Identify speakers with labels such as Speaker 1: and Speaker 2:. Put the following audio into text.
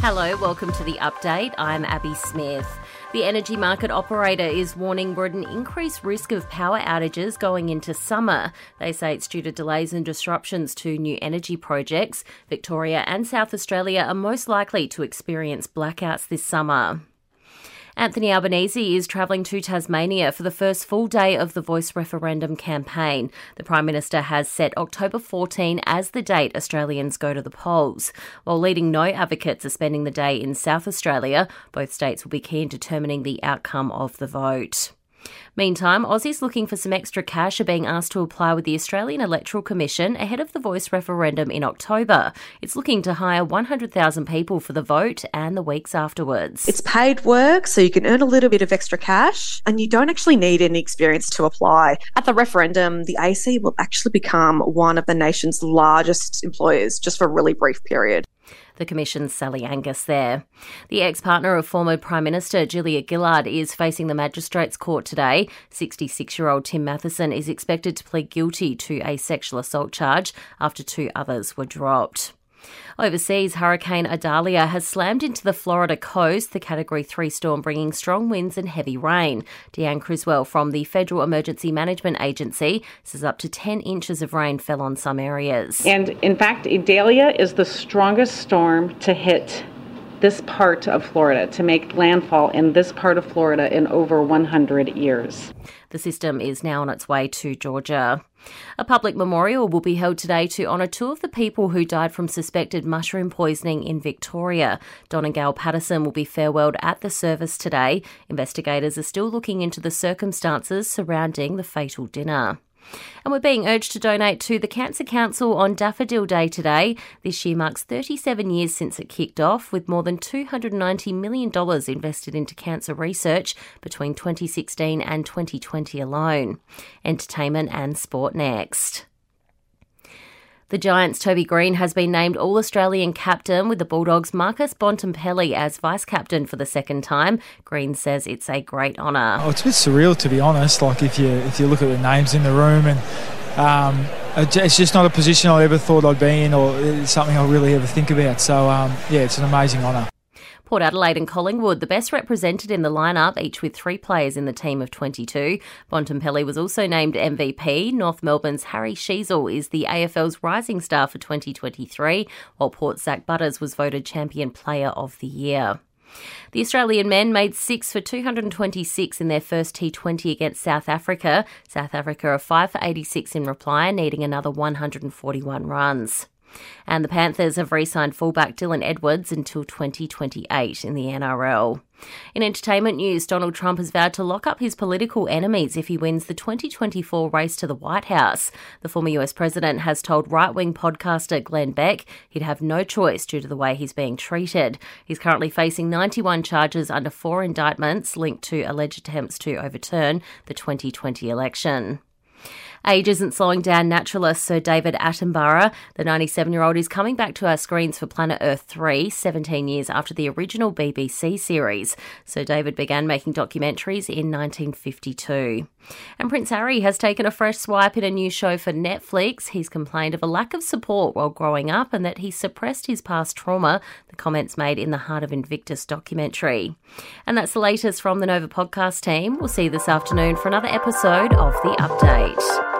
Speaker 1: Hello, welcome to the update. I'm Abby Smith. The energy market operator is warning we're at an increased risk of power outages going into summer. They say it's due to delays and disruptions to new energy projects. Victoria and South Australia are most likely to experience blackouts this summer. Anthony Albanese is travelling to Tasmania for the first full day of the Voice referendum campaign. The Prime Minister has set October 14 as the date Australians go to the polls. While leading no advocates are spending the day in South Australia, both states will be key in determining the outcome of the vote. Meantime, Aussies looking for some extra cash are being asked to apply with the Australian Electoral Commission ahead of the voice referendum in October. It's looking to hire 100,000 people for the vote and the weeks afterwards.
Speaker 2: It's paid work, so you can earn a little bit of extra cash, and you don't actually need any experience to apply. At the referendum, the AEC will actually become one of the nation's largest employers just for a really brief period
Speaker 1: the Commission's Sally Angus there. The ex partner of former Prime Minister Julia Gillard is facing the Magistrates Court today. 66 year old Tim Mathieson is expected to plead guilty to a sexual assault charge after two others were dropped. Overseas, Hurricane Idalia has slammed into the Florida coast, the Category 3 storm bringing strong winds and heavy rain. Deanne Criswell from the Federal Emergency Management Agency says up to 10 inches of rain fell on some areas.
Speaker 3: And in fact, Idalia is the strongest storm to hit this part of Florida, to make landfall in this part of Florida in over 100 years.
Speaker 1: The system is now on its way to Georgia. A public memorial will be held today to honour two of the people who died from suspected mushroom poisoning in Victoria. Don and Gail Patterson will be farewelled at the service today. Investigators are still looking into the circumstances surrounding the fatal dinner. And we're being urged to donate to the Cancer Council on Daffodil Day today. This year marks 37 years since it kicked off, with more than $290 million invested into cancer research between 2016 and 2020 alone. Entertainment and sport next. The Giants' Toby Greene has been named All Australian captain with the Bulldogs' Marcus Bontempelli as vice captain for the second time. Greene says it's a great honour.
Speaker 4: Oh, it's a bit surreal to be honest. Like if you if you look at the names in the room and. Um, it's just not a position I ever thought I'd be in, or something I really ever think about. So, um, yeah, it's an amazing honour.
Speaker 1: Port Adelaide and Collingwood, the best represented in the lineup, each with three players in the team of 22. Bontempelli was also named MVP. North Melbourne's Harry Sheezel is the AFL's rising star for 2023, while Port's Zak Butters was voted champion player of the year. The Australian men made six for 226 in their first T20 against South Africa. South Africa are 5 for 86 in reply, needing another 141 runs. And the Panthers have re signed fullback Dylan Edwards until 2028 in the NRL. In entertainment news, Donald Trump has vowed to lock up his political enemies if he wins the 2024 race to the White House. The former US president has told right wing podcaster Glenn Beck he'd have no choice due to the way he's being treated. He's currently facing 91 charges under four indictments linked to alleged attempts to overturn the 2020 election. Age isn't slowing down naturalist Sir David Attenborough. The 97 year old is coming back to our screens for Planet Earth 3, 17 years after the original BBC series. Sir David began making documentaries in 1952. And Prince Harry has taken a fresh swipe in a new show for Netflix. He's complained of a lack of support while growing up and that he suppressed his past trauma, the comments made in the Heart of Invictus documentary. And that's the latest from the Nova podcast team. We'll see you this afternoon for another episode of The Update.